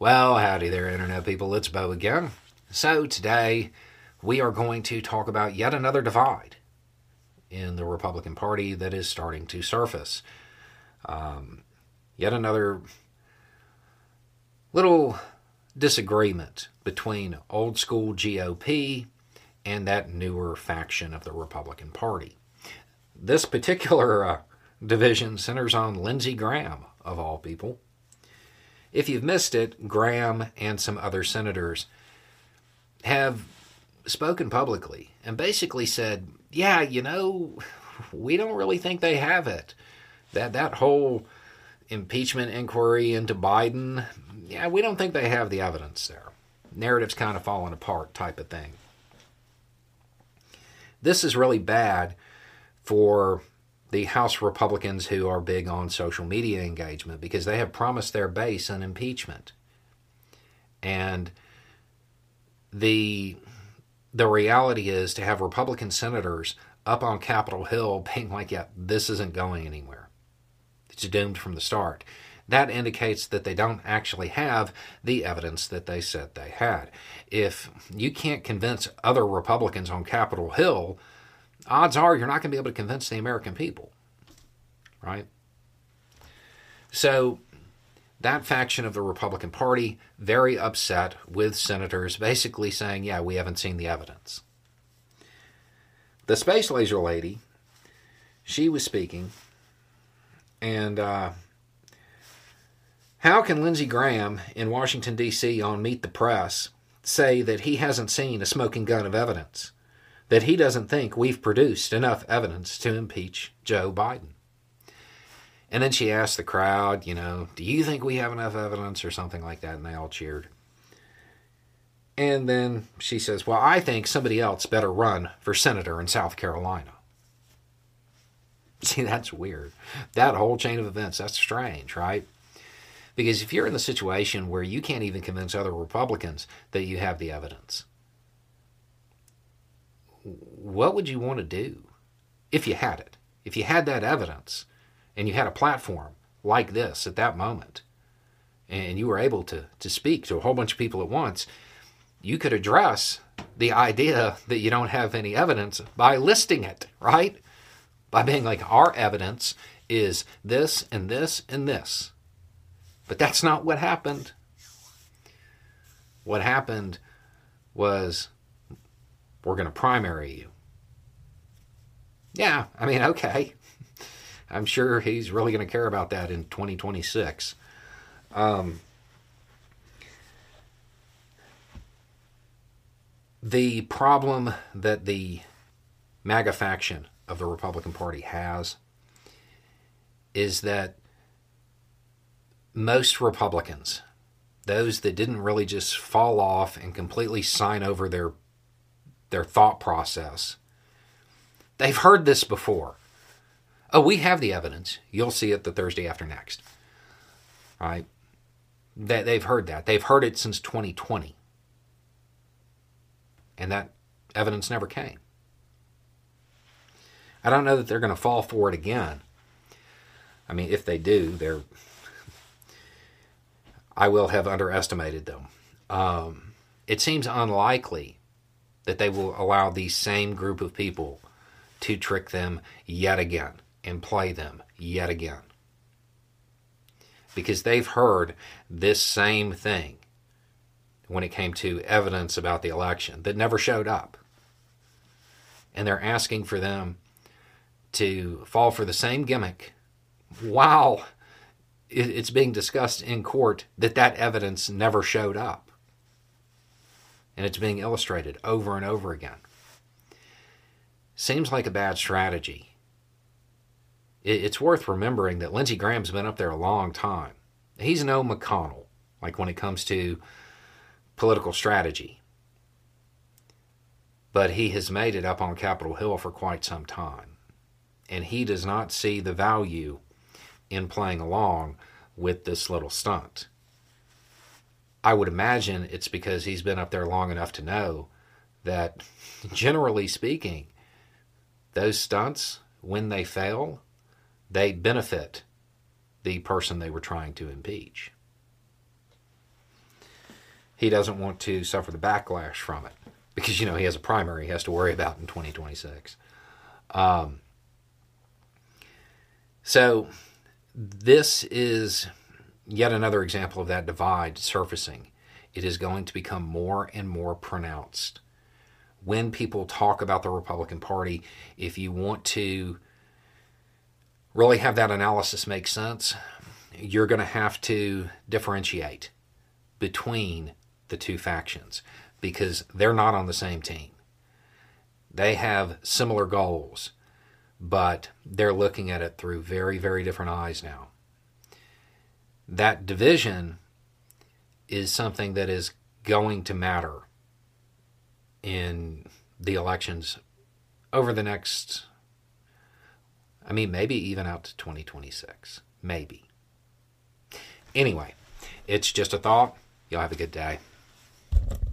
Well, howdy there, Internet people. It's Beau again. So, today we are going to talk about yet another divide in the Republican Party that is starting to surface. Um, yet another little disagreement between old school GOP and that newer faction of the Republican Party. This particular uh, division centers on Lindsey Graham, of all people. If you've missed it, Graham and some other senators have spoken publicly and basically said, yeah, you know, we don't really think they have it. That that whole impeachment inquiry into Biden, yeah, we don't think they have the evidence there. Narrative's kind of falling apart type of thing. This is really bad for the House Republicans who are big on social media engagement because they have promised their base an impeachment. And the the reality is to have Republican senators up on Capitol Hill being like, yeah, this isn't going anywhere. It's doomed from the start. That indicates that they don't actually have the evidence that they said they had. If you can't convince other Republicans on Capitol Hill odds are you're not going to be able to convince the American people. Right? So, that faction of the Republican Party very upset with senators basically saying, yeah, we haven't seen the evidence. The space laser lady, she was speaking, and uh, how can Lindsey Graham in Washington, D.C. on Meet the Press say that he hasn't seen a smoking gun of evidence? That he doesn't think we've produced enough evidence to impeach Joe Biden. And then she asked the crowd, you know, do you think we have enough evidence or something like that? And they all cheered. And then she says, well, I think somebody else better run for senator in South Carolina. See, that's weird. That whole chain of events, that's strange, right? Because if you're in the situation where you can't even convince other Republicans that you have the evidence, what would you want to do if you had it? If you had that evidence and you had a platform like this at that moment and you were able to, to speak to a whole bunch of people at once, you could address the idea that you don't have any evidence by listing it, right? By being like, our evidence is this and this and this. But that's not what happened. What happened was we're going to primary you. Yeah, I mean, okay. I'm sure he's really going to care about that in 2026. Um, the problem that the MAGA faction of the Republican Party has is that most Republicans, those that didn't really just fall off and completely sign over their their thought process. They've heard this before. Oh, we have the evidence. You'll see it the Thursday after next. Right? That they've heard that. They've heard it since 2020. And that evidence never came. I don't know that they're going to fall for it again. I mean, if they do, they're I will have underestimated them. Um, it seems unlikely that they will allow the same group of people to trick them yet again and play them yet again. Because they've heard this same thing when it came to evidence about the election that never showed up. And they're asking for them to fall for the same gimmick while it's being discussed in court that that evidence never showed up and it's being illustrated over and over again. Seems like a bad strategy. It's worth remembering that Lindsey Graham's been up there a long time. He's no McConnell. like when it comes to political strategy. But he has made it up on Capitol Hill for quite some time. And he does not see the value in playing along with this little stunt. I would imagine it's because he's been up there long enough to know that, generally speaking, those stunts, when they fail, they benefit the person they were trying to impeach. He doesn't want to suffer the backlash from it because, you know, he has a primary he has to worry about in 2026. Um, so, this is yet another example of that divide surfacing. It is going to become more and more pronounced. When people talk about the Republican Party, if you want to really have that analysis make sense, you're going to have to differentiate between the two factions because they're not on the same team. They have similar goals, but they're looking at it through very, very different eyes now. That division is something that is going to matter in the elections over the next, I mean, maybe even out to 2026. Maybe. Anyway, it's just a thought. Y'all have a good day.